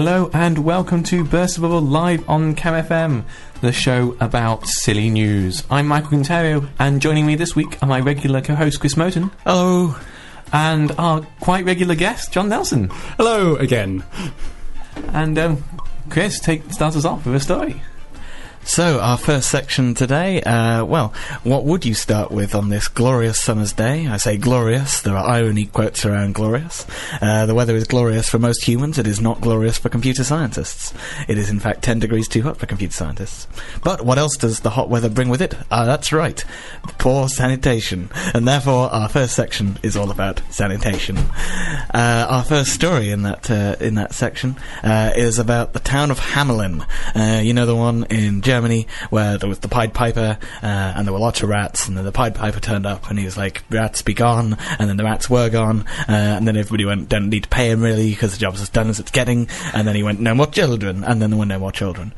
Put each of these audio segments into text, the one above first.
Hello and welcome to Burst the Bubble live on Cam FM, the show about silly news. I'm Michael Conterio, and joining me this week are my regular co-host Chris Smowton Hello. and our quite regular guest Jon Nelson. Hello again. And um, Chris, take start us off with a story. So, our first section today, uh, well, what would you start with on this glorious summer's day? I say glorious, there are irony quotes around glorious. Uh, the weather is glorious for most humans, it is not glorious for computer scientists. It is, in fact, 10 degrees too hot for computer scientists. But what else does the hot weather bring with it? Ah, that's right, poor sanitation. And therefore, our first section is all about sanitation. Uh, our first story in that, uh, in that section uh, is about the town of Hamelin. Uh, you know the one in Germany where there was the Pied Piper uh, and there were lots of rats, and then the Pied Piper turned up and he was like, "Rats be gone," and then the rats were gone, uh, and then everybody went, "Don't need to pay him really because the job's as done as it's getting," and then he went, "No more children," and then there were no more children.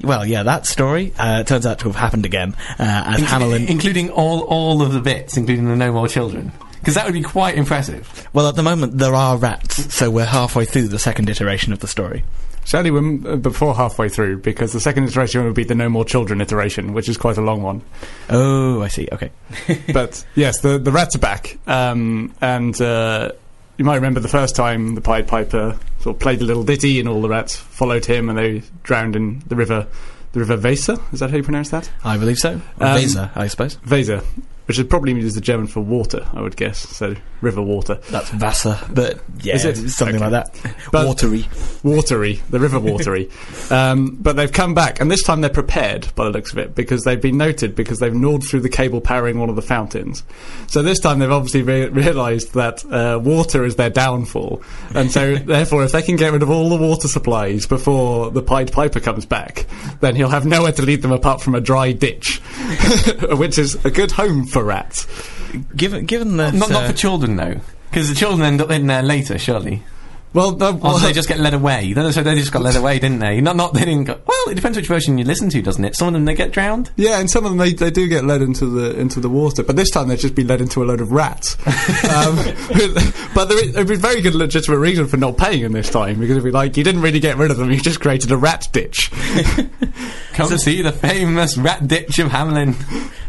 Well, yeah, that story uh, turns out to have happened again uh, as Hamelin. including all all of the bits, including the no more children, because that would be quite impressive. Well, at the moment there are rats, so we're halfway through the second iteration of the story. Sadly, we're uh, before halfway through because the second iteration would be the no more children iteration, which is quite a long one. Oh, I see. Okay. but yes, the the rats are back, um, and uh, you might remember the first time the Pied Piper sort of played a little ditty, and all the rats followed him, and they drowned in the river, the river Weser. Is that how you pronounce that? I believe so. Um, Weser, I suppose. Weser, which is probably is the German for water, I would guess. So river water. That's Wasser, but yeah, Is it? something Okay. like that. But- Watery. watery, the river watery. um, but they've come back, and this time they're prepared by the looks of it because they've been noted because they've gnawed through the cable powering one of the fountains. So this time they've obviously re- realised that uh, water is their downfall, and so therefore, if they can get rid of all the water supplies before the Pied Piper comes back, then he'll have nowhere to lead them apart from a dry ditch, which is a good home for rats. Given, given that Not not uh, for children though, because the children end up in there later, surely. Well, no, well, they just get led away. No, So they just got led away, didn't they? Not, not they didn't. Go, well, it depends which version you listen to, doesn't it? Some of them they get drowned. Yeah, and some of them they, they do get led into the into the water, but this time they've just been led into a load of rats. um, but there'd be a very good legitimate reason for not paying them this time because it'd be like you didn't really get rid of them, you just created a rat ditch. Come to see the famous rat ditch of Hamelin.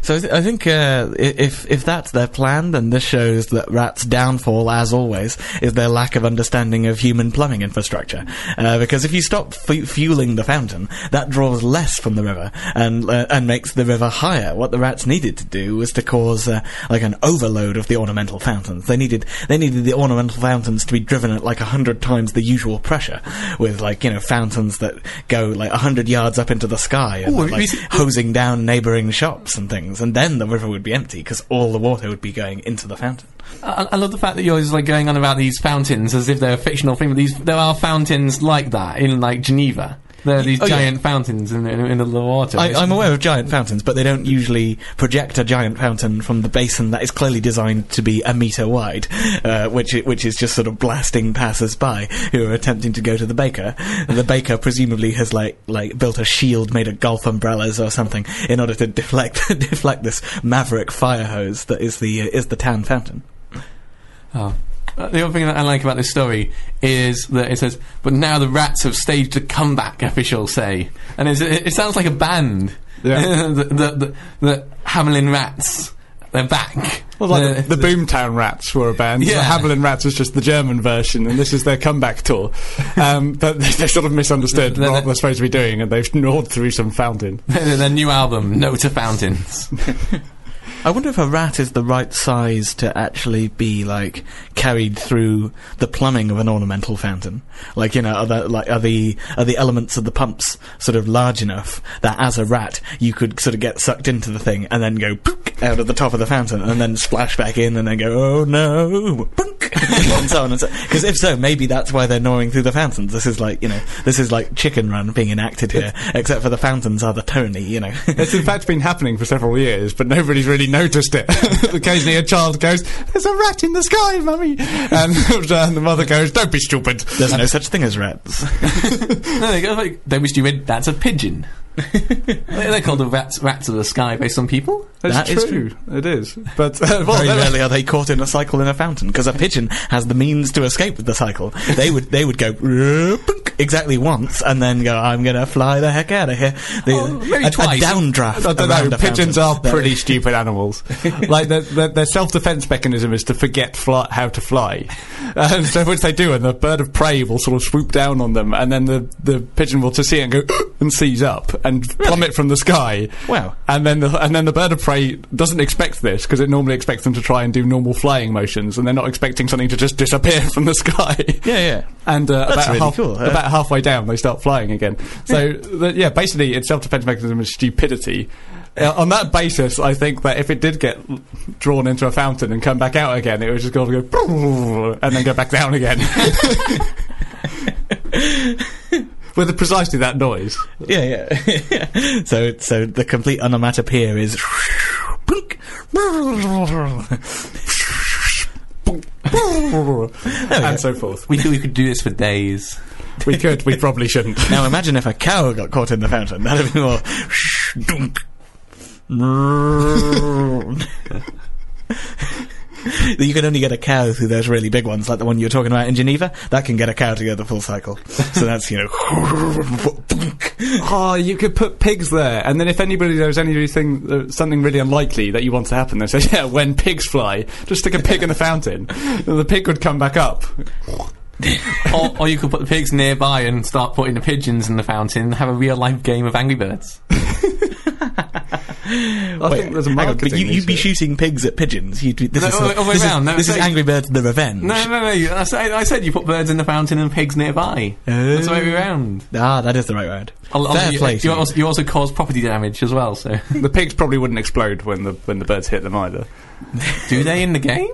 So I, th- I think uh, if if that's their plan, then this shows that rats' downfall, as always, is their lack of understanding of human plumbing infrastructure. Uh, because if you stop fu- fueling the fountain, that draws less from the river and uh, and makes the river higher. What the rats needed to do was to cause uh, like an overload of the ornamental fountains. They needed they needed the ornamental fountains to be driven at like a hundred times the usual pressure, with like you know fountains that go like a hundred yards up into the sky and Ooh, like, hosing down neighbouring shops and things, and then the river would be empty because all the water would be going into the fountain. I, I love the fact that you're just like going on about these fountains as if they're a fictional thing. But these there are fountains like that in like Geneva. There are these Oh, yeah. giant fountains in, in, in the water. I, I'm aware of giant fountains, but they don't usually project a giant fountain from the basin that is clearly designed to be a metre wide, uh, which which is just sort of blasting passers-by who are attempting to go to the baker. The baker presumably has like like built a shield made of golf umbrellas or something in order to deflect deflect this maverick fire hose that is the uh, is the town fountain. Oh. Uh, The other thing that I like about this story is that it says, "But now the rats have staged a comeback." Officials say, and it, it sounds like a band. Yeah. the, the, the, the Hamelin Rats, they're back. Well, like the, the Boomtown Rats were a band. Yeah. The Hamelin Rats was just the German version, and this is their comeback tour. Um, but they, they sort of misunderstood The- the- what they're supposed to be doing, and they've gnawed through some fountain. their new album, "No to Fountains." I wonder if a rat is the right size to actually be like carried through the plumbing of an ornamental fountain. Like you know, are the like are the are the elements of the pumps sort of large enough that as a rat you could sort of get sucked into the thing and then go out of the top of the fountain and then splash back in and then go oh no punk and so on and so. Because if so, maybe that's why they're gnawing through the fountains. This is like you know, this is like Chicken Run being enacted here, except for the fountains are the Tony. You know. It's in fact been happening for several years, but nobody's really noticed it. Occasionally, a child goes, "There's a rat in the sky, mummy," and, and the mother goes, "Don't be stupid." There's no such thing as rats. no, they go like, don't be stupid That's a pigeon. They- They're called the rats, rats of the sky by some people. That's That is true. It is, but uh, well, Very rarely are they caught in a cycle in a fountain because a pigeon has the means to escape with the cycle. They would they would go exactly once and then go, I'm going to fly the heck out of here. The, Oh, maybe a, twice. A downdraft. I don't know. Pigeons fountain. are pretty stupid animals. like their, their, their self-defense mechanism is to forget fly, how to fly, and so which they do, and the bird of prey will sort of swoop down on them, and then the, the pigeon will just see it and go and seize up and plummet from the sky. Wow. And then the and then the bird of prey doesn't expect this because it normally expects them to try and do normal flying motions, and they're not expecting something to just disappear from the sky. Yeah, yeah. And uh, about, really half, cool, huh? about halfway down, they start flying again. So, the, yeah, basically, its self-defense mechanism is stupidity. Uh, on that basis, I think that if it did get drawn into a fountain and come back out again, it was just go and then go back down again. With precisely that noise. Yeah, yeah. so, so the complete onomatopoeia is. and so forth. We, we could do this for days. We could, we probably shouldn't. now imagine if a cow got caught in the fountain. That'd be more. You can only get a cow through those really big ones, like the one you were talking about in Geneva. That can get a cow to go the full cycle. So that's you know. Oh, you could put pigs there, and then if anybody there's anything uh, something really unlikely that you want to happen, they say, "Yeah, when pigs fly, just stick a pig in the fountain, the pig would come back up." or, or you could put the pigs nearby and start putting the pigeons in the fountain and have a real life game of Angry Birds. I Wait, think there's a hang on, marketing. but you, you'd be issue. shooting pigs at pigeons. You'd be, this No, is, all the way this is- round. No, this is so- Angry Birds: The Revenge. No, no, no. I said, I said you put birds in the fountain and pigs nearby. That's the way around. Ah, that is the right word. Al- Fair also, you, play to you, you. also, you also cause property damage as well. So, the pigs probably wouldn't explode when the when the birds hit them either. do they in the game?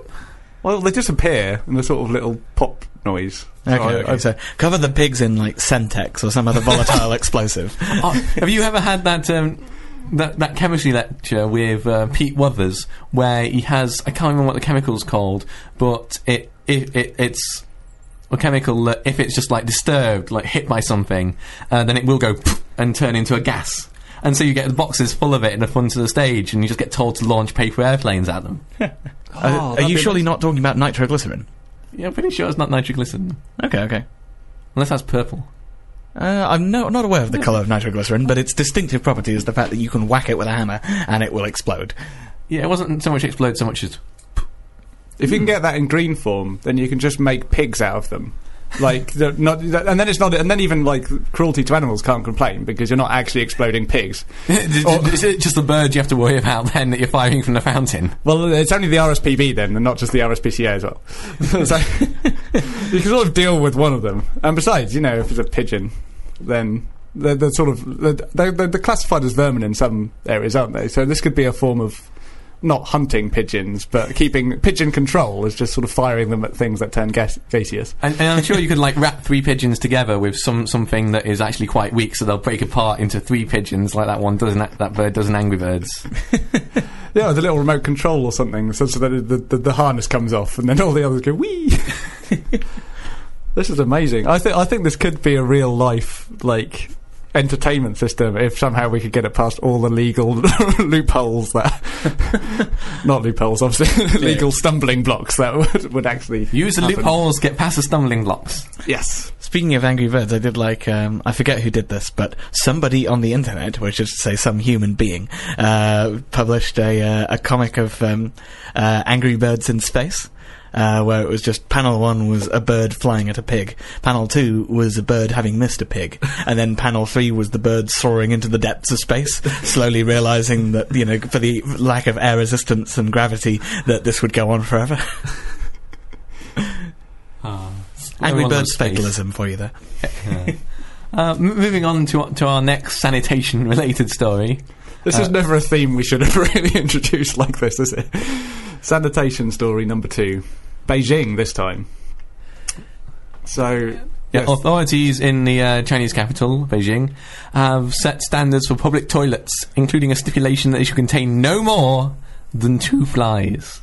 Well, they disappear in the sort of little pop noise. Okay, I- okay, so cover the pigs in like Semtex or some other volatile explosive. Oh, have you ever had that um, that that chemistry lecture with uh, Pete Wothers where he has I can't remember what the chemical's called, but it it, it it's a chemical that if it's just like disturbed, like hit by something, uh, then it will go and turn into a gas. And so you get the boxes full of it in the front of the stage, and you just get told to launch paper airplanes at them. Uh, are you be surely not talking about nitroglycerin? Yeah, I'm pretty sure it's not nitroglycerin, Okay, okay. unless that's purple. Uh, I'm no, not aware of the colour of nitroglycerin, but its distinctive property is the fact that you can whack it with a hammer and it will explode. Yeah, it wasn't so much explode, so much as If you can get that in green form, then you can just make pigs out of them. Like, not, and then it's not, and then even like cruelty to animals can't complain because you're not actually exploding pigs. or, is it just the bird you have to worry about then that you're firing from the fountain? Well, it's only the RSPB then, and not just the RSPCA as well. so you can sort of deal with one of them. And besides, you know, if it's a pigeon, then they're, they're sort of they're, they're, they're classified as vermin in some areas, aren't they? So this could be a form of not hunting pigeons, but keeping pigeon control is just sort of firing them at things that turn gas- gaseous. And, and I'm sure you could like wrap three pigeons together with some something that is actually quite weak, so they'll break apart into three pigeons, like that one does in that, bird does in Angry Birds. Yeah, with a little remote control or something, so, so that the, the, the harness comes off, and then all the others go wee. this is amazing. I think I think this could be a real life like entertainment system if somehow we could get it past all the legal loopholes that not loopholes, obviously legal stumbling blocks that would, would actually Use the happen. loopholes, get past the stumbling blocks. Yes. Speaking of Angry Birds, I did like, um, I forget who did this, but somebody on the internet, which is to say some human being, uh, published a, uh, a comic of um, uh, Angry Birds in space. Uh, where it was just panel one was a bird flying at a pig, panel two was a bird having missed a pig, and then panel three was the bird soaring into the depths of space, slowly realizing that you know for the lack of air resistance and gravity that this would go on forever. Angry Everyone Birds loves fatalism for you there. Uh, moving on to to our next sanitation related story. This is never a theme we should have really introduced like this, is it? Sanitation story number two. Beijing this time. So Yeah, yes. authorities in the uh, Chinese capital, Beijing, have set standards for public toilets, including a stipulation that they should contain no more than two flies.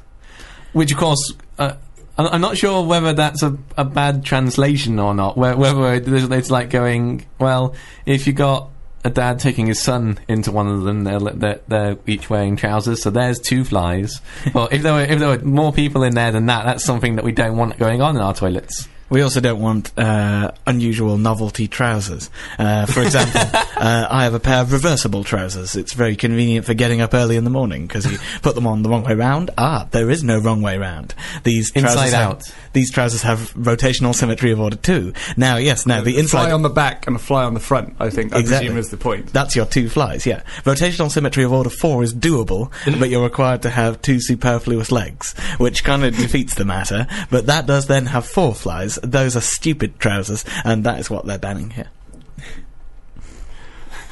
Which, of course, uh, I'm not sure whether that's a, a bad translation or not. Whether it's it's like going, well, if you got a dad taking his son into one of them, they're, they're, they're each wearing trousers, so there's two flies. but if there were if there were more people in there than that, that's something that we don't want going on in our toilets. We also don't want uh, unusual novelty trousers. Uh, for example, uh, I have a pair of reversible trousers. It's very convenient for getting up early in the morning because you put them on the wrong way round. Ah, there is no wrong way round. These Inside trousers have- out. these trousers have rotational symmetry of order two. Now, yes, now the fly inside on the back and a fly on the front. I think I Exactly. presume is the point. That's your two flies, yeah. Rotational symmetry of order four is doable, but you're required to have two superfluous legs, which kind of defeats the matter. But that does then have four flies. Those are stupid trousers, and that is what they're banning here.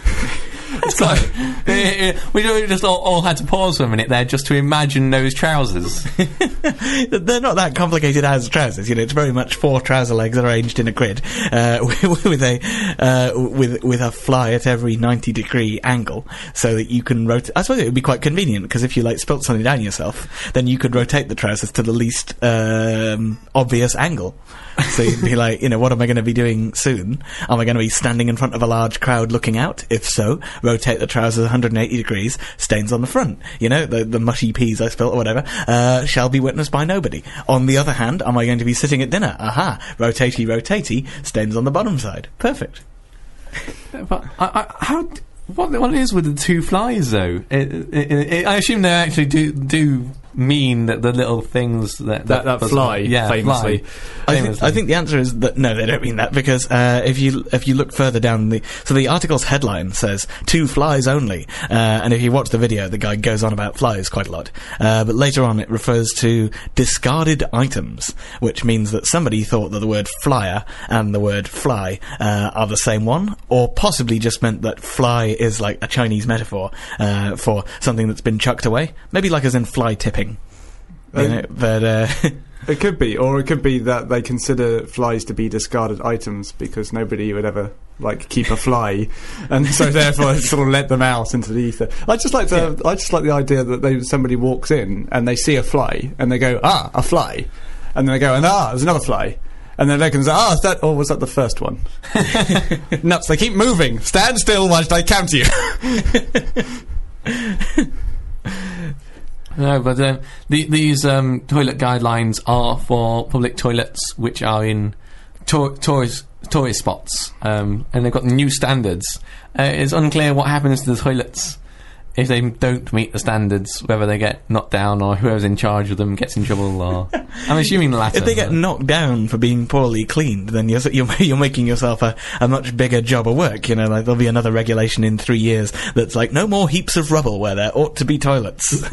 It's like, eh, eh, we just all, all had to pause for a minute there just to imagine those trousers. They're not that complicated as trousers, you know. It's very much four trouser legs arranged in a grid uh, with, with a uh, with with a fly at every ninety degree angle, so that you can rotate. I suppose it would be quite convenient because if you like spilt something down yourself, then you could rotate the trousers to the least um, obvious angle. So you'd be like, you know, what am I going to be doing soon? Am I going to be standing in front of a large crowd looking out? If so, rotate the trousers 180 degrees, stains on the front. You know, the, the mushy peas I spilt or whatever, uh, shall be witnessed by nobody. On the other hand, am I going to be sitting at dinner? Aha, rotatey, rotatey, stains on the bottom side. Perfect. but I, I, how? What, what is with the two flies though? It, it, it, I assume they actually do do mean that the little things that That- that buzz- fly, yeah, famously. fly. I think, I think the answer is that no, they don't mean that because uh, if you if you look further down the so the article's headline says two flies only, uh, and if you watch the video, the guy goes on about flies quite a lot. Uh, but later on, it refers to discarded items, which means that somebody thought that the word flyer and the word fly uh, are the same one, or possibly just meant that fly is like a Chinese metaphor uh, for something that's been chucked away, maybe like as in fly tipping. Um, know, but uh, It could be, or it could be that they consider flies to be discarded items because nobody would ever like keep a fly, and so therefore sort of let them out into the ether. I just like the I just like the idea that they somebody walks in and they see a fly and they go ah a fly, and then they go and ah there's another fly. And then they can say, "Ah, is that or was that the first one?" Nuts! They keep moving. Stand still whilst I count you. No, but um, the, these um, toilet guidelines are for public toilets which are in to- tourist tourist spots, um, and they've got new standards. Uh, it's unclear what happens to the toilets if they don't meet the standards, whether they get knocked down or whoever's in charge of them gets in trouble. Or I'm assuming the latter. If they get knocked down for being poorly cleaned, then you're you're, you're making yourself a, a much bigger job of work. You know, like there'll be another regulation in three years that's like no more heaps of rubble where there ought to be toilets.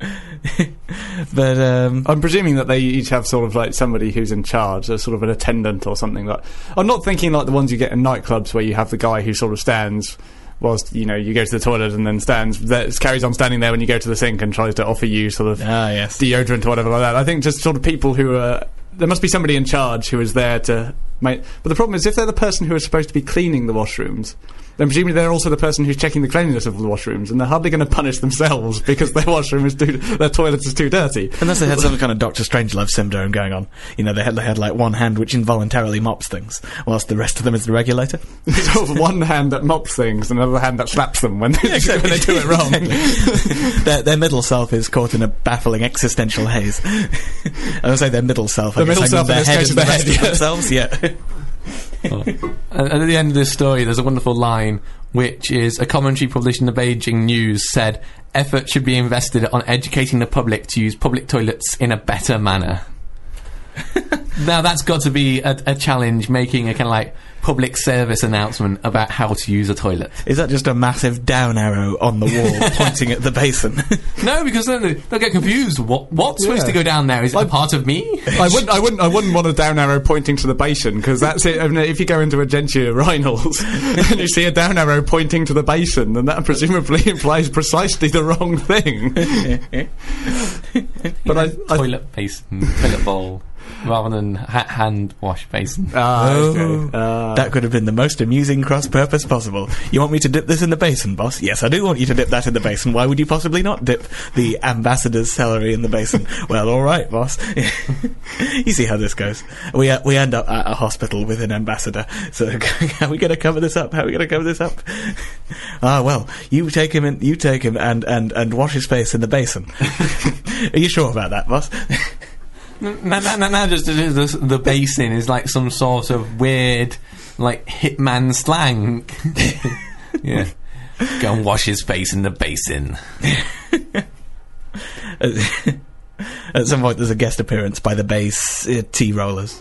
but um, I'm presuming that they each have sort of like somebody who's in charge, a sort of an attendant or something like. I'm not thinking like the ones you get in nightclubs where you have the guy who sort of stands whilst you know you go to the toilet and then stands that carries on standing there when you go to the sink and tries to offer you sort of ah yes, deodorant or whatever like that. I think just sort of people who are there must be somebody in charge who is there to make. But the problem is if they're the person who is supposed to be cleaning the washrooms. Then presumably they're also the person who's checking the cleanliness of the washrooms, and they're hardly going to punish themselves because their washroom is too, their toilet is too dirty. unless they had some kind of Doctor Strangelove syndrome going on. You know, they had they had like one hand which involuntarily mops things, whilst the rest of them is the regulator. of one hand that mops things and another hand that slaps them when they, when they do it wrong. their, their middle self is caught in a baffling existential haze. I would say their middle self. I The middle self in their this head case is the the head, of yeah. themselves. Yeah. Oh. and at the end of this story, there's a wonderful line which is a commentary published in the Beijing News said, "Effort should be invested on educating the public to use public toilets in a better manner." now that's got to be a, a challenge, making a kind of like public service announcement about how to use a toilet. Is that just a massive down arrow on the wall pointing at the basin? No, because then they- they'll get confused. What what's supposed to go down there? Is it a part of me? I wouldn't, I wouldn't, I wouldn't want a down arrow pointing to the basin because that's it. I mean, if you go into a gentry urinals and you see a down arrow pointing to the basin, then that presumably implies precisely the wrong thing. but I, I toilet basin, toilet bowl, rather than ha- hand wash basin. ah, Oh. okay. Ah. that could have been the most amusing cross purpose possible. You want me to dip this in the basin, boss? Yes, I do want you to dip that in the basin. Why would you possibly not dip the ambassador's celery in the basin? well, all right, boss. you see how this goes. We uh, we end up at a hospital with an ambassador. So how are we going to cover this up? How are we going to cover this up? ah, well, you take him in, you take him and and and wash his face in the basin. are you sure about that, boss? Now, now, now, now just the, the basin is like some sort of weird, like hitman slang. yeah, go and wash his face in the basin. At some point, there's a guest appearance by the bass uh, T Rollers.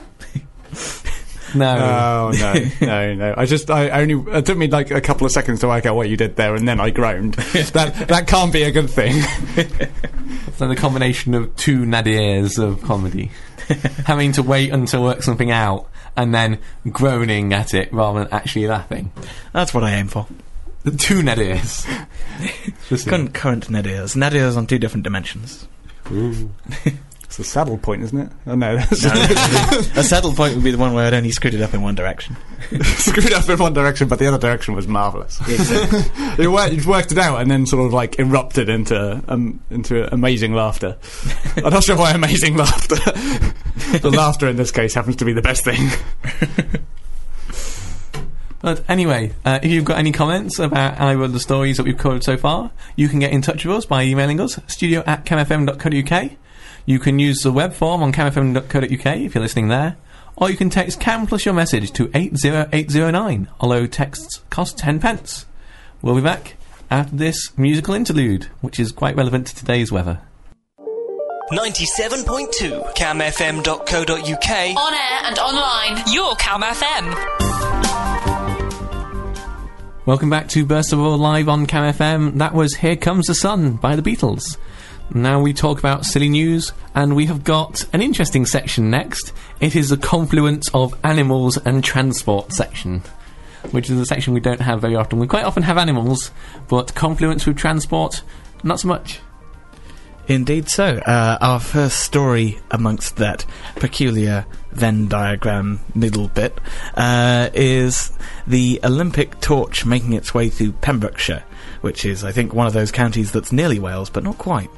No, Oh no, no, no! I just, I only. It took me like a couple of seconds to work out what you did there, and then I groaned. that that can't be a good thing. so the combination of two nadirs of comedy, having to wait until work something out and then groaning at it rather than actually laughing. That's what I aim for. The two nadirs. Listen. Concurrent nadirs. Nadirs on two different dimensions. It's a saddle point, isn't it? Oh no, a saddle point would be the one where I'd only screwed it up in one direction. screwed up in one direction, but the other direction was marvelous. you, worked, worked it out, and then sort of like erupted into um, into amazing laughter. I'm not sure why amazing laughter. the laughter in this case happens to be the best thing. But anyway, uh, if you've got any comments about either of the stories that we've covered so far, you can get in touch with us by emailing us, studio at camfm.co.uk. You can use the web form on camfm.co.uk if you're listening there, or you can text cam plus your message to 80809, although texts cost 10 pence. We'll be back after this musical interlude, which is quite relevant to today's weather. 97.2 camfm.co.uk On air and online. Your Cam FM. Welcome back to Burst of All Live on Cam FM. That was Here Comes the Sun by the Beatles. Now we talk about silly news, and we have got an interesting section next. It is the confluence of animals and transport section, which is a section we don't have very often. We quite often have animals, but confluence with transport, not so much. Indeed so. Uh, our first story amongst that peculiar Venn diagram middle bit uh, is the Olympic torch making its way through Pembrokeshire, which is, I think, one of those counties that's nearly Wales, but not quite.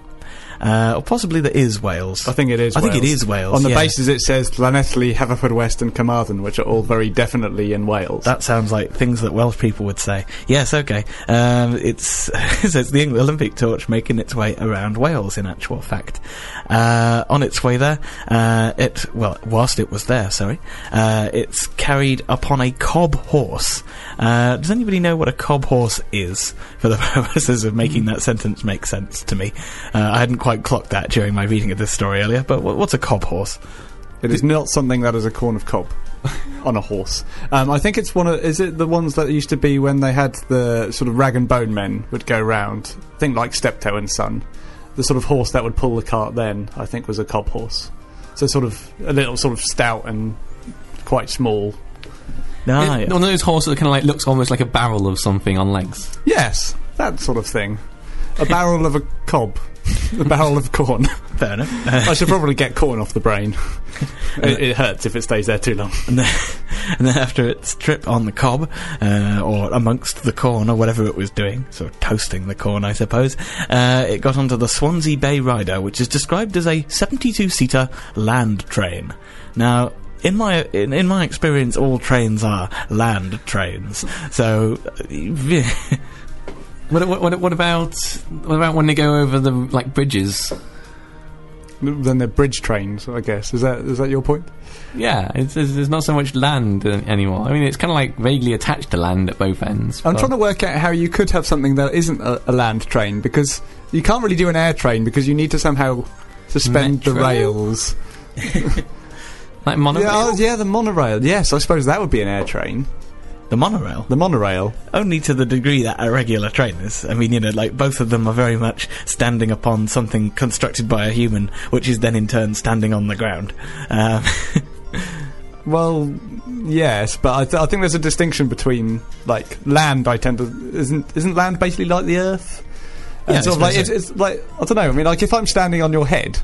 Uh, or possibly that is Wales. I think it is. I think it Wales. is Wales. On the yeah. basis it says Llanelli, Haverfordwest, and Carmarthen, which are all very definitely in Wales. That sounds like things that Welsh people would say. Yes, okay. Um, it's so it's the Olympic torch making its way around Wales. In actual fact, uh, on its way there, uh, it well, whilst it was there, sorry, uh, it's carried upon a cob horse. Uh, does anybody know what a cob horse is? For the purposes of making that sentence make sense to me, uh, I hadn't quite clocked that during my reading of this story earlier. But what's a cob horse? It is not something that is a corn of cob on a horse. Um, I think it's one of. Is it the ones that used to be when they had the sort of rag and bone men would go round? I think like Steptoe and Son. The sort of horse that would pull the cart then, I think, was a cob horse. So sort of a little sort of stout and quite small. Ah, It- yeah. One of those horses that kind of like looks almost like a barrel of something on legs. Yes, that sort of thing. A barrel of a cob. A barrel of corn. fair enough. I should probably get corn off the brain. it, it hurts if it stays there too long. and then, and then after its trip on the cob, uh, or amongst the corn, or whatever it was doing, sort of toasting the corn, I suppose, uh, it got onto the Swansea Bay Rider, which is described as a 72-seater land train. Now, in my in, in my experience, all trains are land trains. So, uh, What, what, what, what about what about when they go over the like bridges? Then they're bridge trains, I guess. Is that is that your point? Yeah, it's, there's, there's not so much land uh, anymore. I mean, it's kind of like vaguely attached to land at both ends. I'm trying to work out how you could have something that isn't a, a land train because you can't really do an air train because you need to somehow suspend the rails. like monorail. Yeah, oh, yeah, the monorail. Yes, I suppose that would be an air train. The monorail. The monorail. Only to the degree that a regular train is. I mean, you know, like both of them are very much standing upon something constructed by a human, which is then in turn standing on the ground. Um, Well, yes, but I, th- I think there's a distinction between like land. I tend to isn't isn't land basically like the Earth? And Yeah, sort of like it's, it's like I don't know. I mean, like if I'm standing on your head,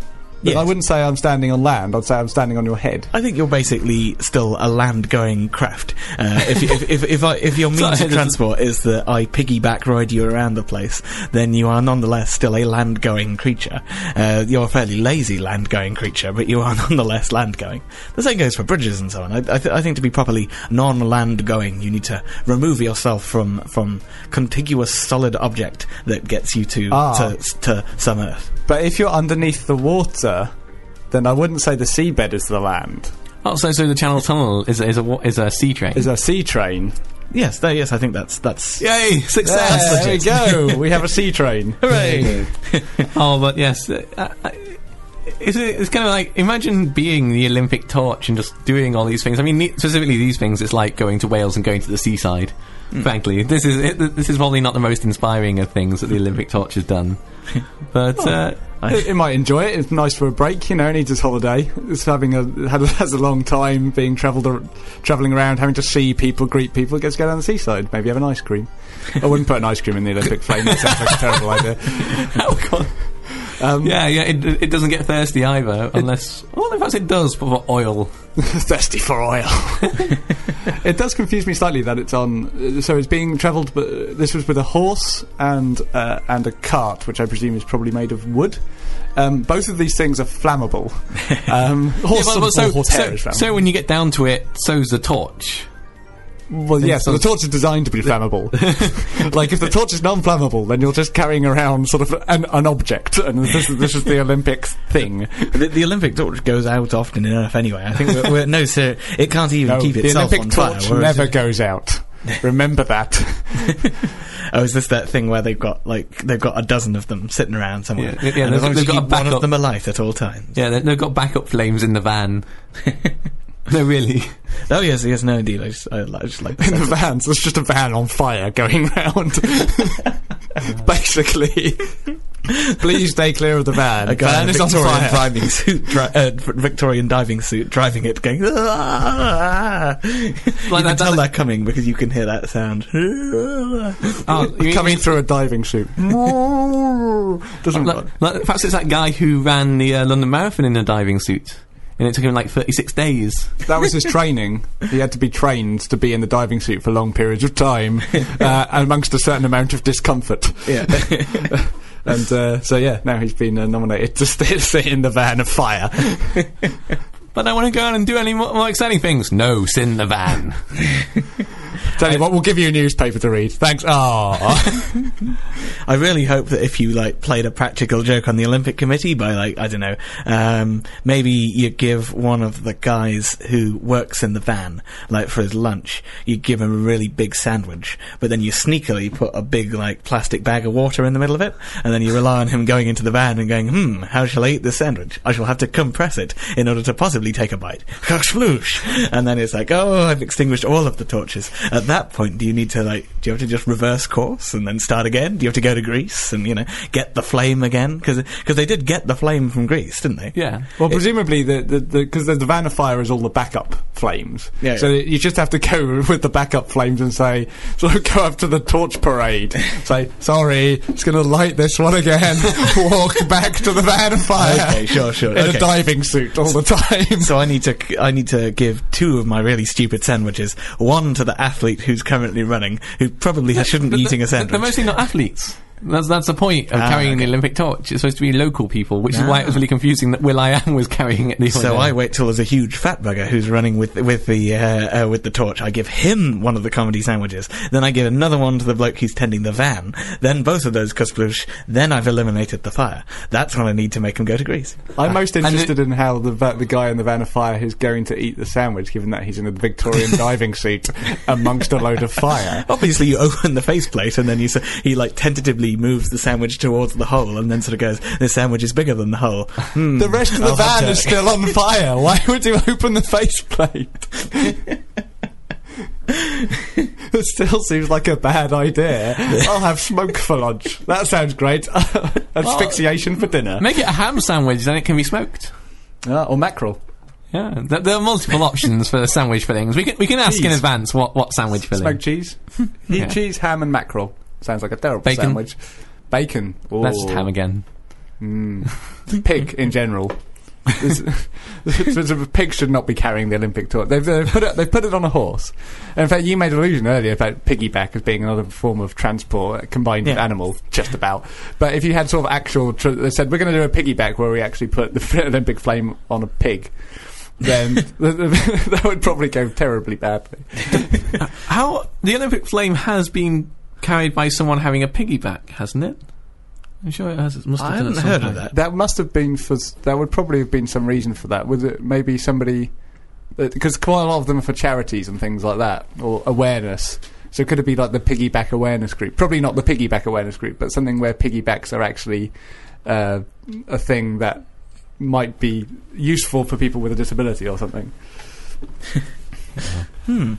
Yes. I wouldn't say I'm standing on land. I'd say I'm standing on your head. I think you're basically still a land-going craft. Uh, if, if, if, if, I, if your means of transport is that I piggyback ride you around the place, then you are nonetheless still a land-going creature. Uh, you're a fairly lazy land-going creature, but you are nonetheless land-going. The same goes for bridges and so on. I, I, th- I think to be properly non-land-going, you need to remove yourself from from contiguous solid object that gets you to Ah. to, to some earth. But if you're underneath the water, then I wouldn't say the seabed is the land. Oh, so so the Channel Tunnel is is a is a sea train. Is a sea train. Yes, there, yes, I think that's that's. Yay! Success! there we go. we have a sea train. Hooray! oh, but yes, uh, uh, it's, it's kind of like imagine being the Olympic torch and just doing all these things. I mean, specifically these things, it's like going to Wales and going to the seaside. Frankly, this is it, this is probably not the most inspiring of things that the Olympic torch has done. But uh, it, it might enjoy it. It's nice for a break, you know. It needs its holiday. It's having a had, has a long time being travelled travelling around, having to see people, greet people. It gets to go down the seaside. Maybe have an ice cream. I wouldn't put an ice cream in the Olympic flame. That sounds like a terrible idea. Oh, Um, Yeah, yeah, it, it doesn't get thirsty either, unless. Well, in fact, it does, but for oil. thirsty for oil. it does confuse me slightly that it's on. uh, So it's being travelled. But this was with a horse and uh, and a cart, which I presume is probably made of wood. Um, both of these things are flammable. Um, horse, Yeah, but- but or so, horse hair so, is flammable. so when you get down to it, so's the torch. Well, yes, so- the torch is designed to be flammable. like, if the torch is non-flammable, then you're just carrying around sort of an, an object, and this is, this is the Olympic thing. The, the Olympic torch goes out often enough anyway. I think we're, we're no, sir, it can't even No, keep the itself Olympic on torch fire. whereas never it- goes out. Remember that. Oh, is this that thing where they've got like they've got a dozen of them sitting around somewhere? Yeah, yeah, and as long as they've you got keep a one of them alight at all times. Yeah, they've got backup flames in the van. no, really. Oh yes, yes, no, indeed. I just, I, I just like In the vans, there's just a van on fire going round. Basically. Please stay clear of the van. a guy van in a is on Victorian fire. diving suit, dri- uh, Victorian diving suit, driving it, going. "Ah!" you can that- tell that- coming because you can hear that sound. Oh, you Coming through a diving suit. Doesn't Like, like, perhaps it's that guy who ran the uh, London Marathon in a diving suit, and it took him like 36 days. That was his training. He had to be trained to be in the diving suit for long periods of time, uh, amongst a certain amount of discomfort. yeah. And uh, so, yeah, now he's been uh, nominated to stay, sit in the van of fire. But I want to go out and do any more, more exciting things. No, sit in the van. Tell you what, we'll give you a newspaper to read. Thanks. Ah, I really hope that if you like played a practical joke on the Olympic Committee by like I don't know, um, maybe you give one of the guys who works in the van like for his lunch, you give him a really big sandwich, but then you sneakily put a big like plastic bag of water in the middle of it, and then you rely on him going into the van and going, hmm, how shall I eat this sandwich? I shall have to compress it in order to possibly take a bite. And then it's like, oh, I've extinguished all of the torches. At that point, do you need to like, do you have to just reverse course and then start again? Do you have to go to Greece and you know get the flame again? Because they did get the flame from Greece, didn't they? Yeah. Well, presumably, the because the, the van of fire is all the backup flames. Yeah, So yeah. you just have to go with the backup flames and say, so go up to the torch parade. say, sorry, it's going to light this one again. Walk back to the van of fire. Okay, sure, sure. In okay. a diving suit all the time. So I need to I need to give two of my really stupid sandwiches. One to the athlete who's currently running, who probably shouldn't be But eating a sandwich. They're mostly not athletes. That's that's the point of Ah, carrying the. Olympic torch. It's supposed to be local people, which is why it was really confusing that Will I Am was carrying it. The So day. I wait till there's a huge fat bugger who's running with with the uh, uh, with the torch. I give him one of the comedy sandwiches. Then I give another one to the bloke who's tending the van. Then both of those kusplush. Then I've eliminated the fire. That's what I need to make him go to Greece. I'm most And interested in how the va- the guy in the van of fire who's going to eat the sandwich, given that he's in a Victorian diving suit amongst a load of fire. Obviously, you open the faceplate and then you s- he like tentatively moves the sandwich towards the hole and then sort of goes, "This sandwich is bigger than the hole." Hmm. The rest of the I'll van is still on fire. Why would you open the faceplate? it still seems like a bad idea. I'll have smoke for lunch. That sounds great. Asphyxiation for dinner. make it a ham sandwich, then it can be smoked. Ah, or mackerel. Yeah, there, there are multiple options for the sandwich fillings. We can we can ask in advance what, what sandwich filling. Smoked cheese. Eat Yeah. cheese, ham, and mackerel. Sounds like a terrible Bacon. sandwich. Bacon. That's Ooh. ham again. Mm. Pig in general. This- this- a pig should not be carrying the Olympic torch. They've, they've put it. They've put it on a horse. And in fact, you made allusion earlier about piggyback as being another form of transport combined with Yeah. animal, just about. But if you had sort of actual, tr- they said we're going to do a piggyback where we actually put the Olympic flame on a pig. Then that would probably go terribly badly. How the Olympic flame has been carried by someone having a piggyback, hasn't it? I'm sure it has. It must have I haven't at some heard of that. That must have been for. s- That would probably have been some reason for that. Was it maybe somebody? Because quite a lot of them are for charities and things like that, or awareness. So could it be like the piggyback awareness group? Probably not the piggyback awareness group, but something where piggybacks are actually uh, a thing that might be useful for people with a disability or something. Hmm.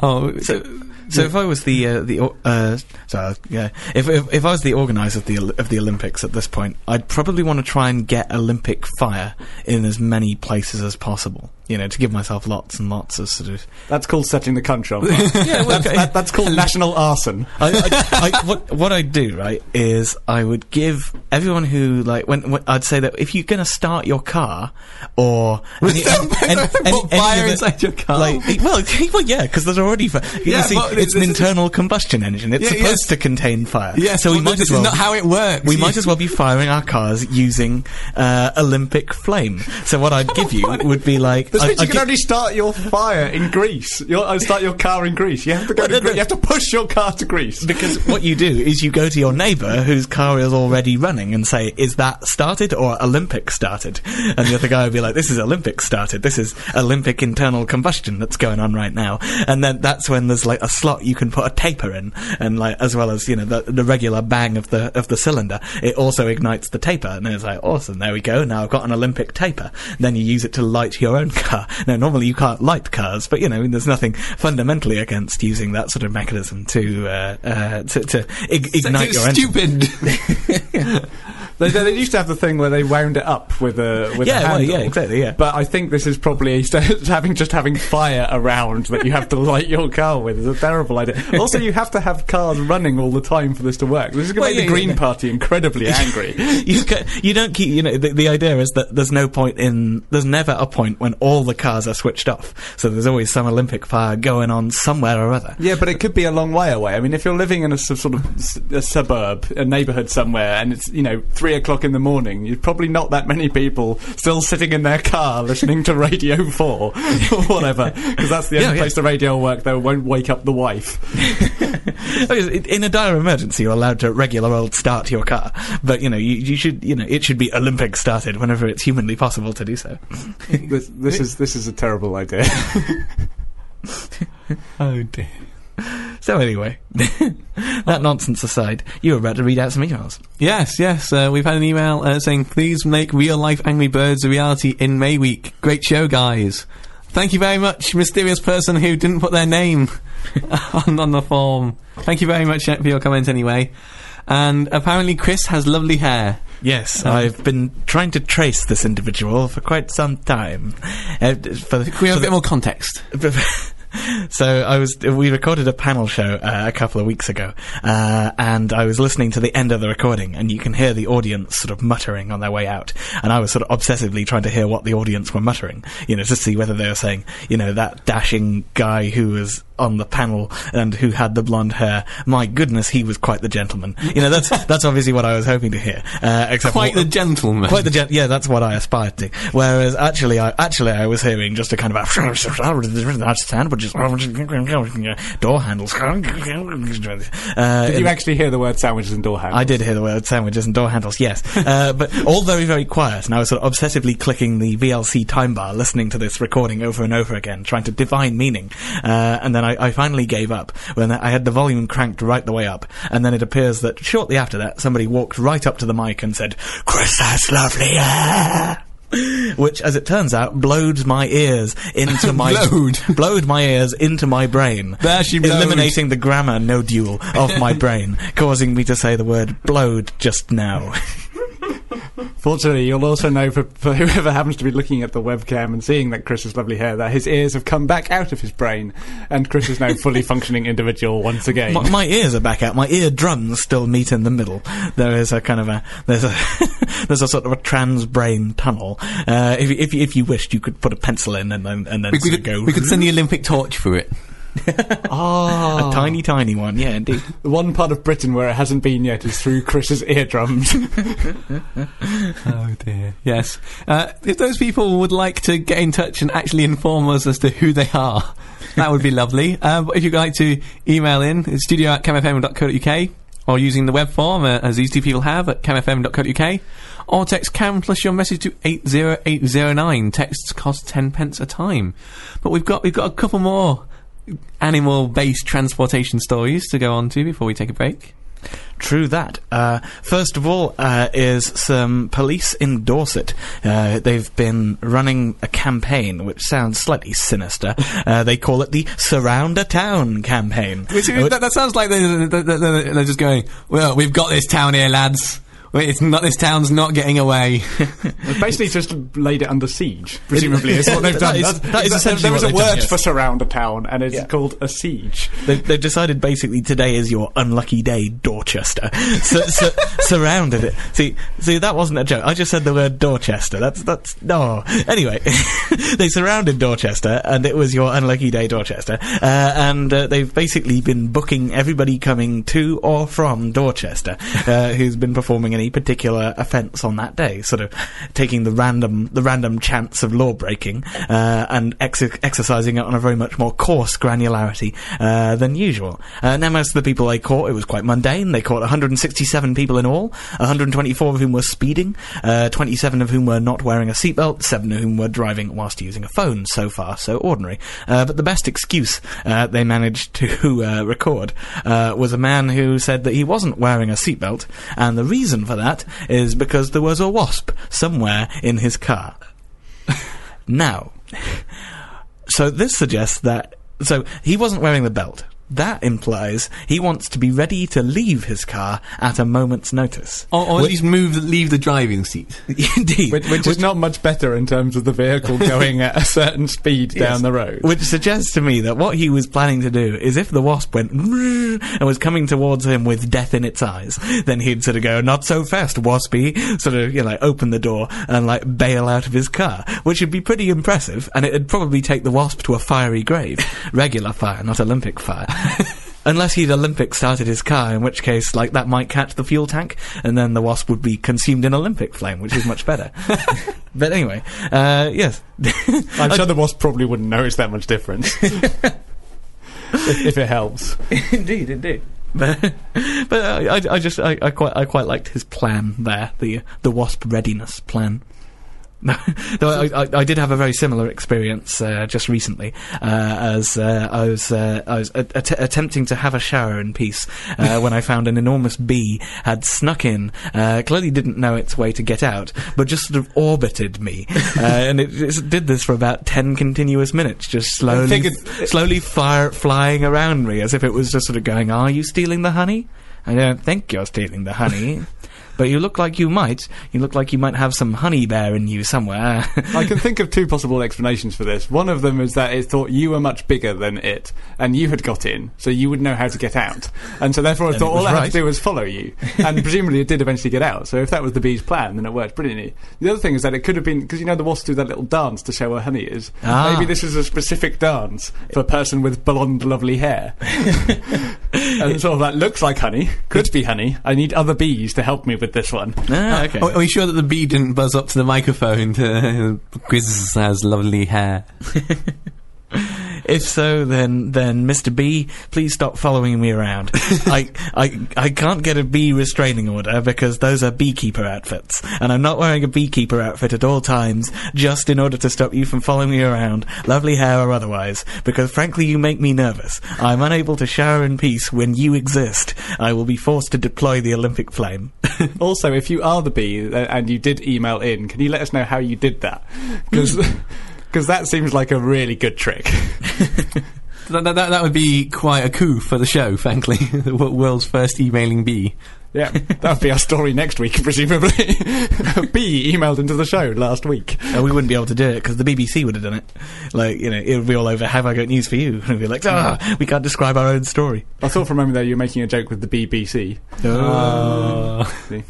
Oh, So, so if I was the uh, the uh, so uh, yeah, if, if if I was the organizer of the of the Olympics at this point, I'd probably want to try and get Olympic fire in as many places as possible. You know, to give myself lots and lots of sort of That's called setting the country on fire. yeah. Well, That- that's called national arson. I, I, I, what, what I'd do, right, is I would give everyone who, like, when, when I'd say that if you're going to start your car, or any, any- any- Put fire inside your car. like, well, well, yeah, because there's already fire. You Yeah, see, but it's an internal combustion engine. It's Yeah, supposed yes. to contain fire. Yeah, so we but might as well. is not how it works. we might as well be firing our cars using uh, Olympic flame. So what I'd give you would be like, This I- means I'd you can gi- only start your fire in Greece. Your, uh, start your car in Greece. You have to go Well, to no, Greece. no. You have to push your car to Greece. Because what you do is you go to your neighbour whose car is already running and say, "Is that started or Olympic started?" And the other guy would be like, "This is Olympic started. This is Olympic internal combustion that's going on right now." And then that's when there's like a slot you can put a taper in, and like as well as you know the, the regular bang of the of the cylinder, it also ignites the taper. And it's like, awesome, there we go. Now I've got an Olympic taper. Then you use it to light your own car. Now normally you can't light cars, but you know there's nothing fundamentally against using that sort of mechanism to uh, uh, to, to ig- ignite your engine. stupid. They, they, they used to have the thing where they wound it up with a with Yeah, a well, handle. yeah, exactly, yeah. But I think this is probably having just having fire around that you have to light your car with is a terrible idea. Also, you have to have cars running all the time for this to work. This is going to Well, make yeah, the Green yeah. Party incredibly angry. you ca you don't keep you know the, the idea is that there's no point in there's never a point when all the cars are switched off so there's always some olympic fire going on somewhere or other Yeah, but it could be a long way away. I mean, if you're living in a su- sort of s- a suburb, a neighbourhood somewhere, and it's you know three o'clock in the morning, you're probably not that many people still sitting in their car listening to Radio Four or whatever, because that's the only yeah. place the radio will work. That won't wake up the wife. Oh, in a dire emergency you're allowed to regular old start your car but you know you, you should you know it should be olympic started whenever it's humanly possible to do so this, this is this is a terrible idea. oh dear. so anyway that nonsense aside you were about to read out some emails Yes, yes. Uh, we've had an email uh, saying, "Please make real life Angry Birds a reality in May week." Great show, guys. Thank you very much, mysterious person who didn't put their name on, on the form. Thank you very much uh, for your comment, anyway. And apparently, Chris has lovely hair. Yes, I've been trying to trace this individual for quite some time. Uh, for the, Can we have a bit more context? so I was we recorded a panel show uh, a couple of weeks ago, uh, and I was listening to the end of the recording, and you can hear the audience sort of muttering on their way out, and I was sort of obsessively trying to hear what the audience were muttering, you know, to see whether they were saying, you know, that dashing guy who was on the panel and who had the blonde hair. My goodness, he was quite the gentleman. You know, that's that's obviously what I was hoping to hear. Uh, except Quite for- the gentleman. Quite the gen- yeah, that's what I aspired to. Whereas actually, I actually I was hearing just a kind of a sandwiches, door handles. Uh, Did you actually hear the word sandwiches and door handles? I did hear the word sandwiches and door handles, yes. Uh, but all very, very quiet, and I was sort of obsessively clicking the VLC time bar, listening to this recording over and over again, trying to divine meaning. Uh, and then I, I finally gave up when I had the volume cranked right the way up. And then it appears that shortly after that, somebody walked right up to the mic and said, Chris, that's lovely. Which, as it turns out, blowed my ears into my Blowed? blowed my ears into my brain, There she blowed. eliminating the grammar nodule of my brain, causing me to say the word blowed just now. Fortunately, you'll also know for, for whoever happens to be looking at the webcam and seeing that Chris has lovely hair, that his ears have come back out of his brain, and Chris is now a fully functioning individual once again. my, my ears are back out. My ear drums still meet in the middle. There is a kind of a there's a there's a sort of a trans brain tunnel. Uh, if, if if you wished, you could put a pencil in and then and then we, we could, go. we could send the Olympic torch through it. Ah, a tiny tiny one. Yeah, indeed. The one part of Britain where it hasn't been yet is through Chris's eardrums. Oh dear. Yes. Uh, if those people would like to get in touch and actually inform us as to who they are, that would be lovely. Um, but if you'd like to email in, it's studio at camfm.co.uk or using the web form, uh, as these two people have at camfm.co.uk, or text cam plus your message to 80809. Texts cost 10 pence a time. But we've got, we've got a couple more animal-based transportation stories to go on to before we take a break. True that. Uh, first of all, uh, is some police in Dorset. Uh, they've been running a campaign which sounds slightly sinister. Uh, they call it the Surround a Town campaign. Which, that, that sounds like they're, they're, they're, they're just going, well, we've got this town here, lads. Wait, It's not, this town's not getting away. Basically just laid it under siege, presumably. is what they've done. is- That's- that is essentially There was a they've done, word yes. for surround a town, and it's Yeah. called a siege. They, they've decided basically today is your unlucky day, Dorchester. So, so, surrounded it. See, see, that wasn't a joke. I just said the word Dorchester. That's that's no. Anyway, they surrounded Dorchester, and it was your unlucky day, Dorchester. Uh, and uh, they've basically been booking everybody coming to or from Dorchester uh, who's been performing any particular offence on that day, sort of taking the random the random chance of law breaking uh, and ex- exercising it on a very much more coarse granularity uh, than usual. Uh, now, most of the people they caught, it was quite mundane. They caught 167 people in all, 124 of whom were speeding, uh, 27 of whom were not wearing a seatbelt, 7 of whom were driving whilst using a phone. So far, so ordinary. Uh, but the best excuse uh, they managed to record was a man who said that he wasn't wearing a seatbelt, and the reason for that is because there was a wasp somewhere in his car. now, so this suggests that so he wasn't wearing the belt. That implies he wants to be ready to leave his car at a moment's notice. Or, or at least move, leave the driving seat. Indeed, Which, which is not much better in terms of the vehicle going at a certain speed down the road. Which suggests to me that what he was planning to do is if the wasp went and was coming towards him with death in its eyes, then he'd sort of go, not so fast, waspy, sort of, you know, like, open the door and, like, bail out of his car, which would be pretty impressive, and it'd probably take the wasp to a fiery grave. Regular fire, not Olympic fire. Unless he'd Olympic started his car, in which case, like, that might catch the fuel tank, and then the wasp would be consumed in Olympic flame, which is much better. but anyway, uh, yes. I'm sure the wasp probably wouldn't notice that much difference. if, if it helps. indeed, indeed. But, but I, I- just I, I quite I quite liked his plan there, the the wasp readiness plan. Though I, I, I did have a very similar experience uh, just recently, uh, as uh, I was uh, I was a- att- attempting to have a shower in peace uh, when I found an enormous bee had snuck in. Uh, clearly didn't know its way to get out, but just sort of orbited me, uh, and it, it did this for about ten continuous minutes, just slowly slowly fire, flying around me as if it was just sort of going, Are you stealing the honey? I don't think you're stealing the honey. But you look like you might. You look like you might have some honey bear in you somewhere. I can think of two possible explanations for this. One of them is that it thought you were much bigger than it, and you had got in, so you would know how to get out. And so therefore it And thought it all it had to do was follow you. And presumably it did eventually get out. So if that was the bee's plan, then it worked brilliantly. The other thing is that it could have been, because you know the wasps do that little dance to show where honey is. Ah. Maybe this is a specific dance for a person with blonde, lovely hair. and sort of that looks like honey, could be honey. I need other bees to help me with this one. Ah, ah, okay. Are, are we sure that the bee didn't buzz up to the microphone to uh, Chris has uh, lovely hair? If so, then then Mr. B, please stop following me around. I I I can't get a bee restraining order because those are beekeeper outfits, and I'm not wearing a beekeeper outfit at all times just in order to stop you from following me around, lovely hair or otherwise. Because frankly, you make me nervous. I'm unable to shower in peace when you exist. I will be forced to deploy the Olympic flame. Also, if you are the bee uh, and you did email in, can you let us know how you did that? Because that seems like a really good trick. That, that, that would be quite a coup for the show, frankly. the world's first emailing bee. Yeah, that would be our story next week, presumably. a bee emailed into the show last week. Uh, we wouldn't be able to do it because the BBC would have done it. Like, you know, it would be all over, have I got news for you? And we'd be like, ah, we can't describe our own story. I thought for a moment there you were making a joke with the BBC. See?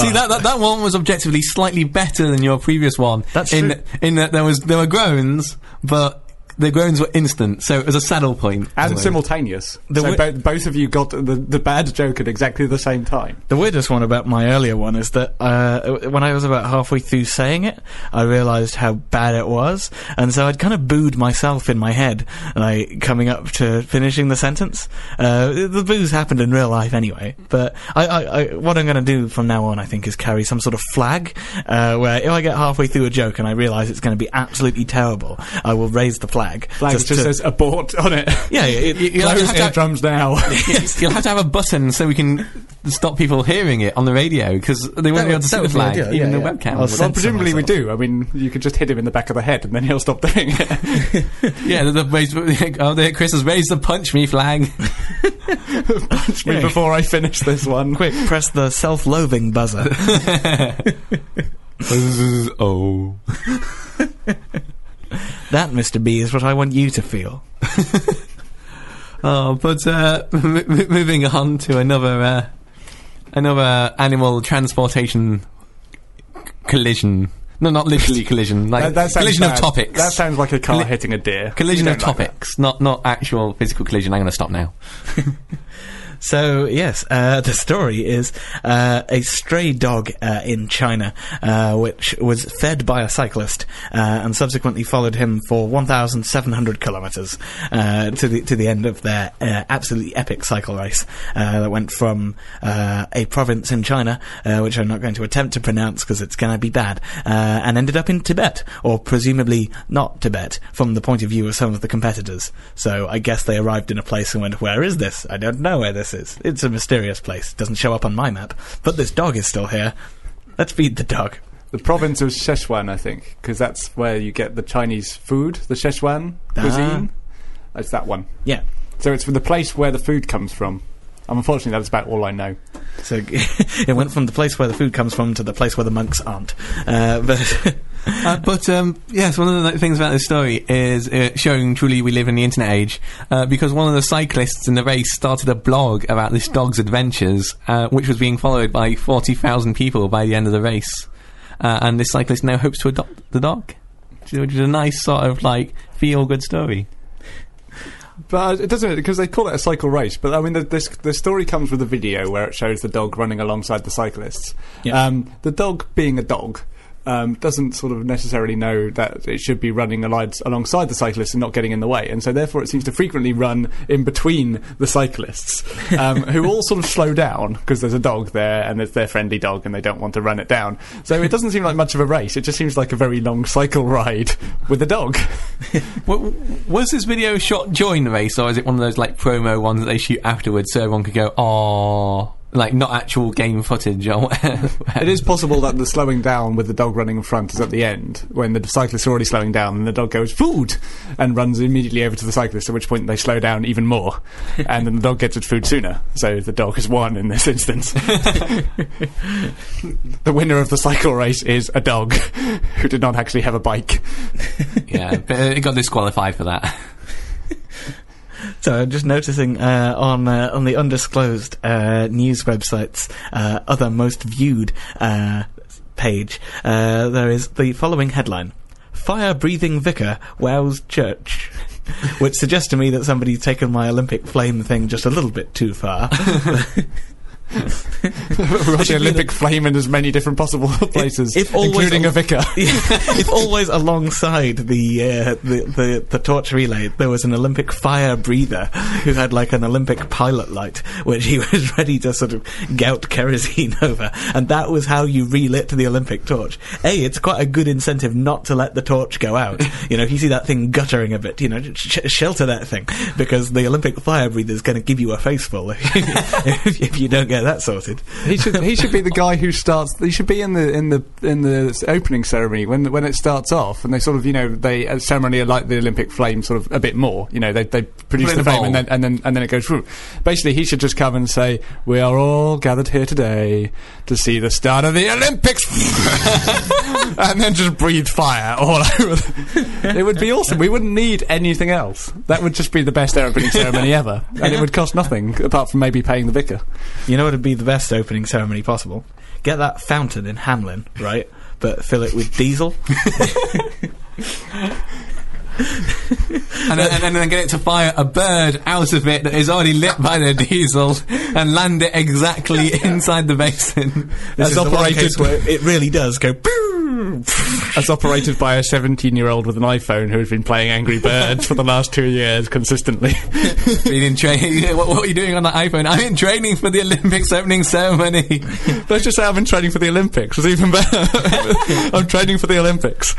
See that, that that one was objectively slightly better than your previous one. That's in true. in that there was there were groans, but the groans were instant, so it was a saddle point. and almost. simultaneous. The so wi- bo- both of you got the, the bad joke at exactly the same time. The weirdest one about my earlier one is that uh, when I was about halfway through saying it, I realised how bad it was, and so I'd kind of booed myself in my head, like coming up to finishing the sentence. Uh, the boos happened in real life anyway, but I, I, I, what I'm going to do from now on, I think, is carry some sort of flag uh, where if I get halfway through a joke and I realise it's going to be absolutely terrible, I will raise the flag. Flag just, to- says abort on it. yeah, it, You- you'll have Close to- eardrums now. You'll have to have a button so we can stop people hearing it on the radio because they won't That be able to see the flag, ideal, even yeah, the yeah. webcam. I'll would- send- well, Censor presumably we do. I mean, you could just hit him in the back of the head and then he'll stop doing it. yeah, the, the, oh, there, Chris has raised the punch me flag. Punch me Yeah. before I finish this one. quick, press the self-loathing buzzer. oh. that, Mr. B, is what I want you to feel. Oh, but uh, m- m- moving on to another uh, another animal transportation c- collision. No, not literally collision. Like That- that sounds collision of topics. That sounds like a car Colli- hitting a deer. collision of don't like that. topics, not not actual physical collision. I'm going to stop now. So yes, uh, the story is uh, a stray dog uh, in China, uh, which was fed by a cyclist uh, and subsequently followed him for 1,700 kilometers uh, to the to the end of their absolutely epic cycle race that went from a province in China, which I'm not going to attempt to pronounce because it's going to be bad, and ended up in Tibet, or presumably not Tibet, from the point of view of some of the competitors. So I guess they arrived in a place and went, "Where is this? I don't know where this is. It's a mysterious place. Doesn't show up on my map, but this dog is still here. Let's feed the dog." The province of Sichuan, I think, because that's where you get the Chinese food, the Sichuan Ah. cuisine. It's that one. Yeah. So it's from the place where the food comes from. Um, unfortunately, that's about all I know. So it went from the place where the food comes from to the place where the monks aren't. Uh, but Uh, but um, yes, one of the things about this story is uh, showing truly we live in the internet age uh, because one of the cyclists in the race started a blog about this dog's adventures, uh, which was being followed by forty thousand people by the end of the race, uh, and this cyclist now hopes to adopt the dog, which is- a nice sort of like feel good story. But it doesn't because they call it a cycle race. But I mean, the, this the story comes with a video where it shows the dog running alongside the cyclists. Yeah. Um, the dog, being a dog, um, doesn't sort of necessarily know that it should be running alongside the cyclists and not getting in the way, and so therefore it seems to frequently run in between the cyclists, um, who all sort of slow down because there's a dog there and it's their friendly dog and they don't want to run it down. So it doesn't seem like much of a race. It just seems like a very long cycle ride with a dog. Was this video shot during the race, or is it one of those like promo ones that they shoot afterwards so everyone could go, "Oh," like not actual game footage or whatever? It is possible that the slowing down with the dog running in front is at the end when the cyclists are already slowing down and the dog goes food and runs immediately over to the cyclist. At which point they slow down even more, and then the dog gets its food sooner. So the dog has won in this instance. the winner of the cycle race is a dog who did not actually have a bike. yeah, but it got disqualified for that. So, I'm just noticing uh, on uh, on the undisclosed uh, news website's uh, other most viewed uh, page, uh, there is the following headline: "Fire breathing vicar wows church," which suggests to me that somebody's taken my Olympic flame thing just a little bit too far. The Olympic flame in as many different possible places, if always including al- a vicar. if always alongside the, uh, the the the torch relay there was an Olympic fire breather who had like an Olympic pilot light which he was ready to sort of gout kerosene over, and that was how you relit the Olympic torch. A, it's quite a good incentive not to let the torch go out. You know, if you see that thing guttering a bit, you know, sh- shelter that thing because the Olympic fire breather is going to give you a face full if, if you don't get that sorted. He should he should be the guy who starts. He should be in the in the in the opening ceremony when when it starts off, and they sort of you know they uh, ceremony light the Olympic flame sort of a bit more. You know they they produce it the flame and then and then and then it goes through. Basically, he should just come and say, "We are all gathered here today to see the start of the Olympics," and then just breathe fire all over. The- it would be awesome. We wouldn't need anything else. That would just be the best opening ceremony ever, and it would cost nothing apart from maybe paying the vicar. You know would be the best opening ceremony possible? Get that fountain in Hamlin, right? But fill it with diesel. and, then, and then get it to fire a bird out of it that is already lit by the diesel and land it exactly inside the basin. This As is the one operated- case where it really does go. Hmm. As operated by a 17 year old with an iPhone who has been playing Angry Birds for the last two years consistently. Been in training. What, what are you doing on that iPhone? I'm in training for the Olympics opening ceremony. Let's just say I've been training for the Olympics. It's even better. I'm training for the Olympics.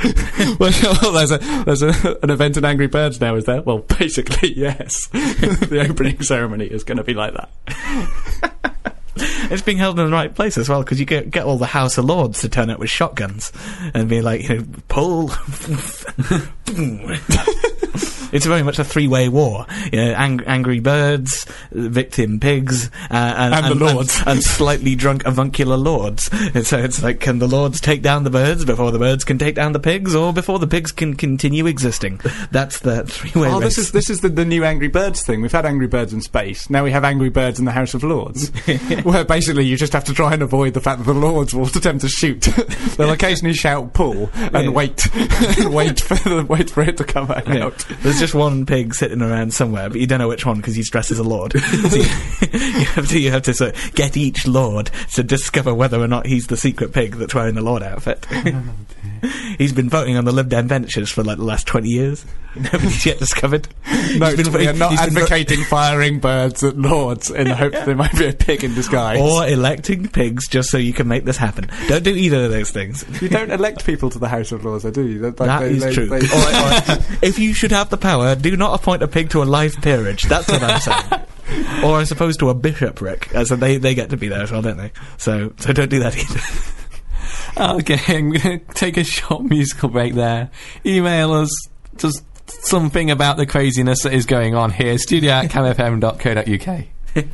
well, there's a there's a, an event in Angry Birds now, is there? Well, basically, yes. the opening ceremony is going to be like that. It's being held in the right place as well because you get get all the House of Lords to turn up with shotguns and be like, you know, pull. it's very much a three-way war. You know, ang- angry birds, victim pigs, uh, and, And the lords. and, slightly drunk avuncular lords. And so it's like, can the lords take down the birds before the birds can take down the pigs, or before the pigs can continue existing? That's the three-way Oh, race. this is this is the, the new Angry Birds thing. We've had Angry Birds in space. Now we have Angry Birds in the House of Lords, where basically you just have to try and avoid the fact that the Lords will attempt to shoot. They'll occasionally shout "pull" and Yeah. wait, and wait for the, wait for it to come out. Yeah. There's just one pig sitting around somewhere, but you don't know which one because he's dressed as a lord. so you, you have to you have to sort of get each lord to discover whether or not he's the secret pig that's wearing the lord outfit. he's been voting on the Lib Dem benches for like the last twenty years. Nobody's yet discovered. No, He's been we are not advocating firing birds at Lords in the hope that there might be a pig in disguise. or electing pigs just so you can make this happen. Don't do either of those things. you don't elect people to the House of Lords, I do you? Like, That they- is they- true. they- All right, all right. if you should have the power, do not appoint a pig to a life peerage. That's what I'm saying. or I suppose to a bishopric, as they they get to be there as well, don't they? So so don't do that either. Uh, okay, I'm going to take a short musical break there. Email us just something about the craziness that is going on here. Studio at camfm.co.uk.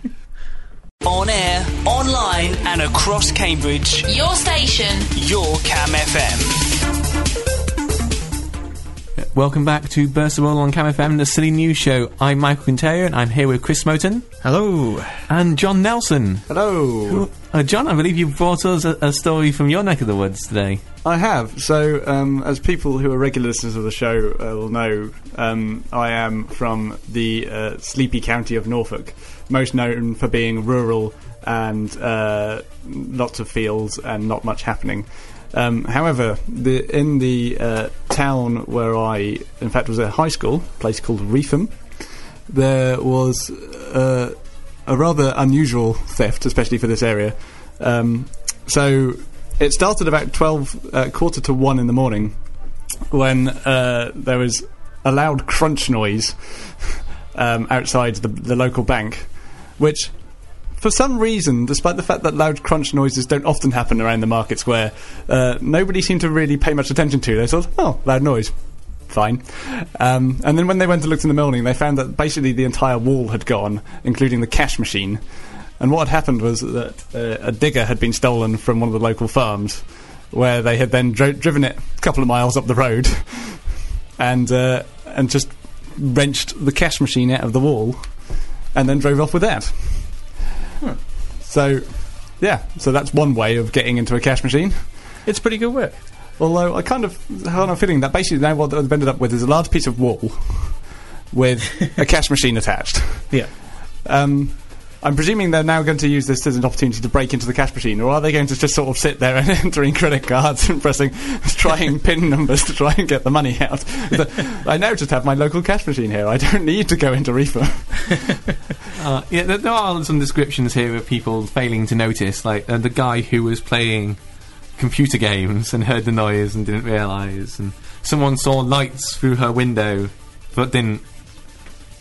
On air, online, and across Cambridge. Your station. Your Cam FM. Welcome back to Burst the Bubble on Cam FM, the silly news show. I'm Michael Conterio and I'm here with Chris Smowton Hello. and Jon Nelson. Hello. Uh, John, I believe you brought us a, a story from your neck of the woods today. I have. So, um, as people who are regular listeners of the show uh, will know, um, I am from the uh, sleepy county of Norfolk, most known for being rural and uh, lots of fields and not much happening. Um, however, the, in the uh, town where I, in fact, was at high school, a place called Reepham, there was uh, a rather unusual theft, especially for this area. Um, so it started about 12, uh, quarter to 1 in the morning when uh, there was a loud crunch noise um, outside the, the local bank, which for some reason, despite the fact that loud crunch noises don't often happen around the market square, uh, nobody seemed to really pay much attention to. They thought, oh, loud noise. Fine. Um, and then when they went to look in the morning, they found that basically the entire wall had gone, including the cash machine. And what had happened was that uh, a digger had been stolen from one of the local farms, where they had then dro- driven it a couple of miles up the road, and uh, and just wrenched the cash machine out of the wall, and then drove off with that. So, yeah, so that's one way of getting into a cash machine. It's pretty good work. Although I kind of have a feeling that basically now what they've ended up with is a large piece of wall with a cash machine attached. Yeah. Um, I'm presuming they're now going to use this as an opportunity to break into the cash machine, or are they going to just sort of sit there and entering credit cards and pressing, trying pin numbers to try and get the money out? The- I now just have my local cash machine here. I don't need to go into Reepham. Uh, yeah, there, there are some descriptions here of people failing to notice, like uh, the guy who was playing computer games and heard the noise and didn't realise, and someone saw lights through her window but didn't.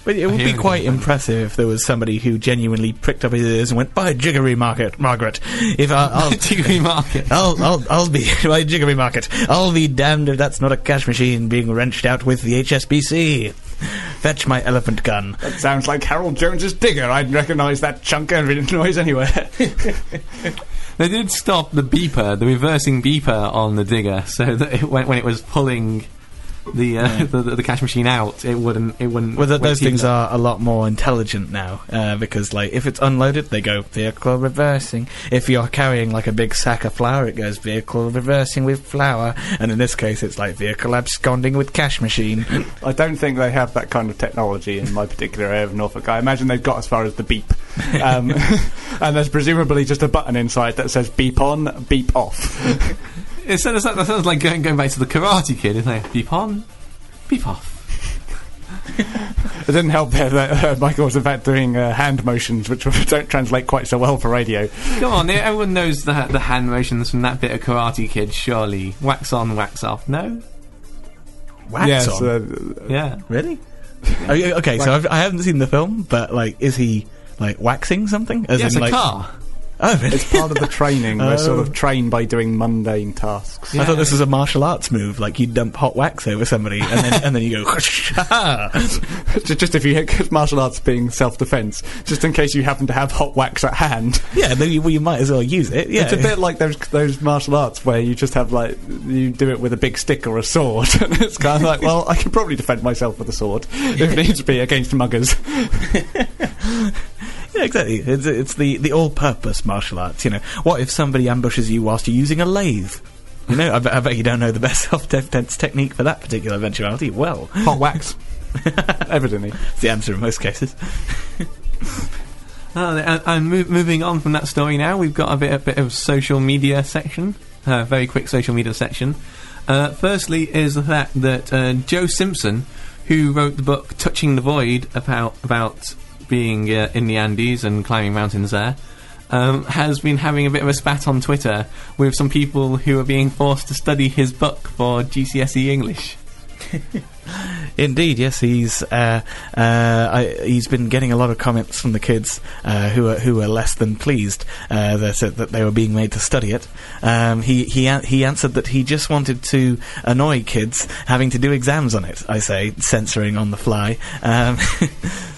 But it would be quite impressive if there was somebody who genuinely pricked up his ears and went, "By jiggery market, Margaret, if I, I'll." Tiggery Market. I'll, I'll, I'll be by jiggery market. I'll be damned if that's not a cash machine being wrenched out with the HSBC. Fetch my elephant gun. That sounds like Harold Jones's digger. I'd recognise that chunk of noise anywhere. They did stop the beeper, the reversing beeper on the digger, so that it, when, when it was pulling the, uh, the, the the cash machine out, it wouldn't. It wouldn't. Well, th- those things got- are a lot more intelligent now uh, because, like, if it's unloaded, they go vehicle reversing. If you're carrying like a big sack of flour, it goes vehicle reversing with flour. And in this case, it's like vehicle absconding with cash machine. I don't think they have that kind of technology in my particular area of Norfolk. I imagine they've got as far as the beep. Um, and there's presumably just a button inside that says beep on, beep off. It sounds, that sounds like going, going back to the Karate Kid, isn't it? Beep on, beep off. It didn't help there that uh, Michael was in fact doing uh, hand motions, which don't translate quite so well for radio. Come on, everyone knows the the hand motions from that bit of Karate Kid. Surely, wax on, wax off. No, Wax yes, on. uh, yeah. really? Oh, yeah, okay, so I've, I haven't seen the film, but like, is he like waxing something? As Yeah, it's in, a like, car. Oh, really? it's part of the training. We're sort Oh. of trained by doing mundane tasks. I thought this was a martial arts move, like you dump hot wax over somebody and then and then you go. Just if you because martial arts being self-defense, just in case you happen to have hot wax at hand. yeah, then you, well, you might as well use it. Yeah, It's a bit like those those martial arts where you just have like you do it with a big stick or a sword, and it's kind of like, well, I can probably defend myself with a sword if needs be against muggers. Exactly. It's, it's the, the all-purpose martial arts. You know, what if somebody ambushes you whilst you're using a lathe? You know, I bet, I bet you don't know the best self-defense technique for that particular eventuality. Well, Hot wax, evidently. it's the answer in most cases. Oh, and, and move, moving on from that story now, we've got a bit, a bit of social media section. A very quick social media section. Uh, firstly, is the fact that uh, Joe Simpson, who wrote the book "Touching the Void" about about being uh, in the Andes and climbing mountains there, um, has been having a bit of a spat on Twitter with some people who are being forced to study his book for GCSE English. Indeed, yes, he's uh, uh, I, he's been getting a lot of comments from the kids uh, who are who are less than pleased uh, that that they were being made to study it. Um, he he he answered that he just wanted to annoy kids having to do exams on it. I say censoring on the fly. Um,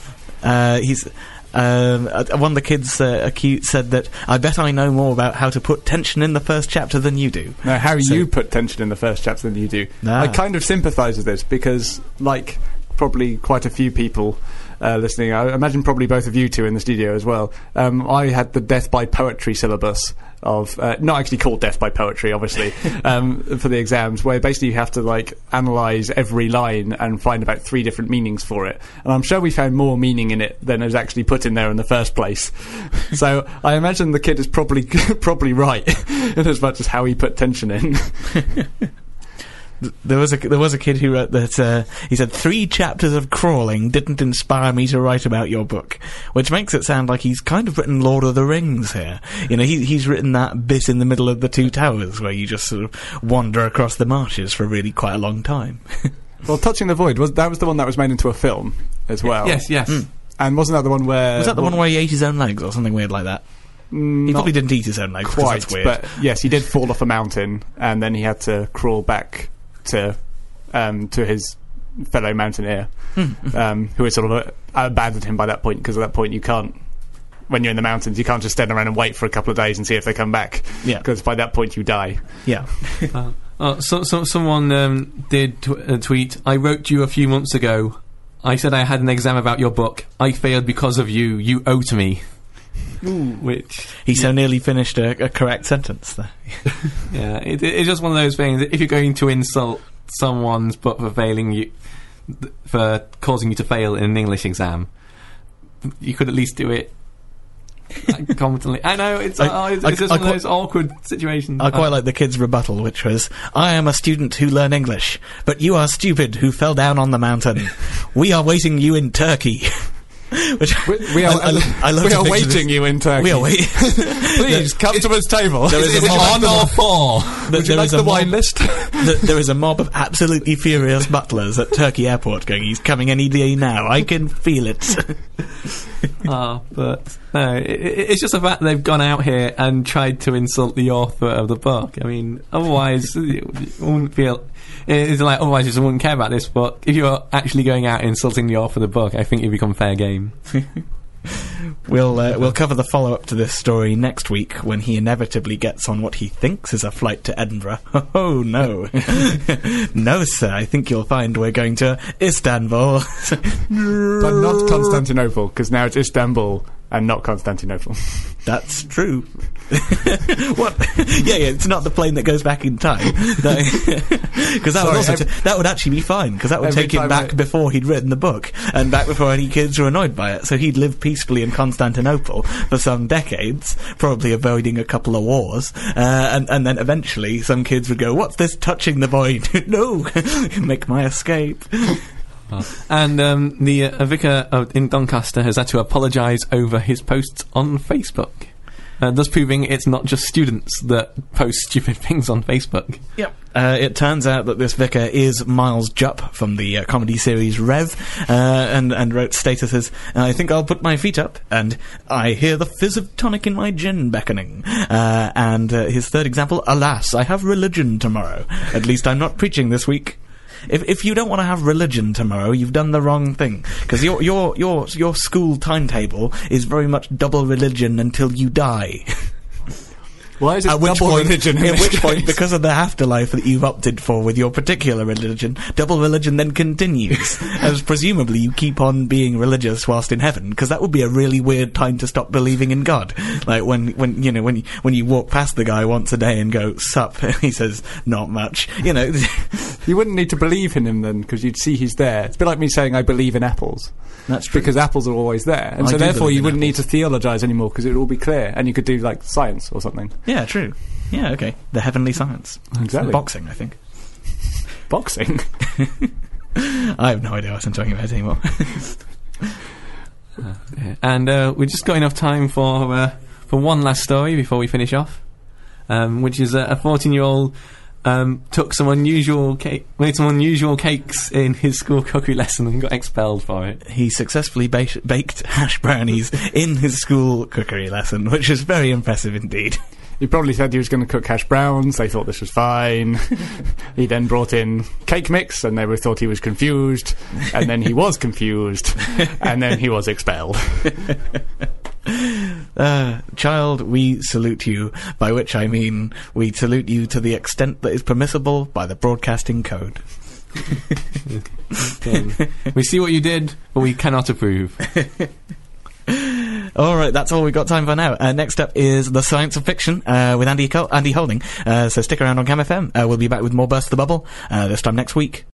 uh, he's. Um, uh, one of the kids uh, acute said that I bet I know more about how to put tension in the first chapter than you do. Now, how So- you put tension in the first chapter than you do. Ah. I kind of sympathise with this because, like, probably quite a few people uh, listening, I imagine probably both of you two in the studio as well. Um, I had the Death by Poetry syllabus of, uh, not actually called Death by Poetry, obviously, um, for the exams, where basically you have to, like, analyse every line and find about three different meanings for it. And I'm sure we found more meaning in it than is actually put in there in the first place. so I imagine the kid is probably probably right in as much as how he put tension in. There was a there was a kid who wrote that uh, he said three chapters of crawling didn't inspire me to write about your book, which makes it sound like he's kind of written Lord of the Rings here. You know, he, he's written that bit in the middle of the two towers where you just sort of wander across the marshes for really quite a long time. Well, Touching the Void was that was the one that was made into a film as well. Yes, yes. and wasn't that the one where was that the one where he ate his own legs or something weird like that? Mm, He probably didn't eat his own legs. quite? that's weird. But yes, he did fall off a mountain, and then he had to crawl back to um, to his fellow mountaineer, Hmm. um, who had sort of uh, abandoned him by that point because at that point you can't. When you're in the mountains, you can't just stand around and wait for a couple of days and see if they come back. Yeah. Because by that point you die. yeah. Uh, oh, so, so someone um, did tw- uh, tweet. I wrote you a few months ago. I said I had an exam about your book. I failed because of you. You owe to me. Which, He so nearly finished a, a correct sentence there. yeah, it, it- it's just one of those things. If you're going to insult someone's book for failing you, for causing you to fail in an English exam, you could at least do it. like, competently. I know it's, I- oh, it's, I- it's just I one of those awkward situations. I quite Uh, like the kid's rebuttal, which was, I am a student who learn English, but you are stupid who fell down on the mountain. we are waiting you in Turkey. which We, we are, I, I, I love we are waiting this- you in Turkey. We are waiting. Please come to his table. There is Is a mob- on or four? Would you there like is a the wine mob- list? th- there is a mob of absolutely furious butlers at Turkey Airport going, he's coming any day now. I can feel it. Ah, but no, it, it- it's just the fact they've gone out here and tried to insult the author of the book. I mean, otherwise, you wouldn't feel. It's like otherwise, you just wouldn't care about this book. If you're actually going out and insulting the author of the book, I think you become fair game. We'll uh, we'll cover the follow up to this story next week when he inevitably gets on what he thinks is a flight to Edinburgh. Oh no, no, sir. I think you'll find we're going to Istanbul. But not Constantinople, because now it's Istanbul and not Constantinople. That's true. what? yeah, yeah. It's not the plane that goes back in time. Because that would also ev- t- that would actually be fine. Because that would take him back I- before he'd written the book and back before any kids were annoyed by it. So he'd live peacefully in Constantinople for some decades, probably avoiding a couple of wars. Uh, and and then eventually some kids would go, "What's this touching the boy?" no, make my escape. And um, the uh, vicar uh, in Doncaster has had to apologise over his posts on Facebook. Uh, thus proving it's not just students that post stupid things on Facebook. Yep. Uh, it turns out that this vicar is Miles Jupp from the uh, comedy series Rev, uh, and and wrote statuses. I think I'll put my feet up, and I hear the fizz of tonic in my gin beckoning. Uh, and uh, his third example: Alas, I have religion tomorrow. At least I'm not preaching this week. If, if you don't want to have religion tomorrow, you've done the wrong thing. Because your, your, your, your school timetable is very much double religion until you die. Why is it At which point, religion? at which point, because of the afterlife that you've opted for with your particular religion, double religion then continues, as presumably you keep on being religious whilst in heaven, because that would be a really weird time to stop believing in God. Like when, when you know, when you, when you walk past the guy once a day and go sup, and he says not much. You know, You wouldn't need to believe in him then, because you'd see he's there. It's a bit like me saying I believe in apples. that's true. Because apples are always there. And I so therefore you wouldn't need to theologize anymore, because it would all be clear. And you could do, like, science or something. Yeah, true. Yeah, okay. The heavenly science. Exactly. Boxing, I think. Boxing. I have no idea what I'm talking about anymore. And uh, we've just got enough time for uh, for one last story before we finish off, um, which is uh, a 14 year old um, took some unusual cake, made some unusual cakes in his school cookery lesson and got expelled for it. he successfully ba- baked hash brownies in his school cookery lesson, which is very impressive indeed. He probably said he was going to cook hash browns. They thought this was fine. he then brought in cake mix, and they were thought he was confused. And then he was confused, and then he was expelled. Uh, child, we salute you, by which I mean we salute you to the extent that is permissible by the broadcasting code. We see what you did, but we cannot approve. All right, that's all we've got time for now. Uh, next up is the science of fiction uh, with Andy Col- Andy Holding. Uh, so stick around on Cam FM. Uh, we'll be back with more Burst the Bubble uh, this time next week.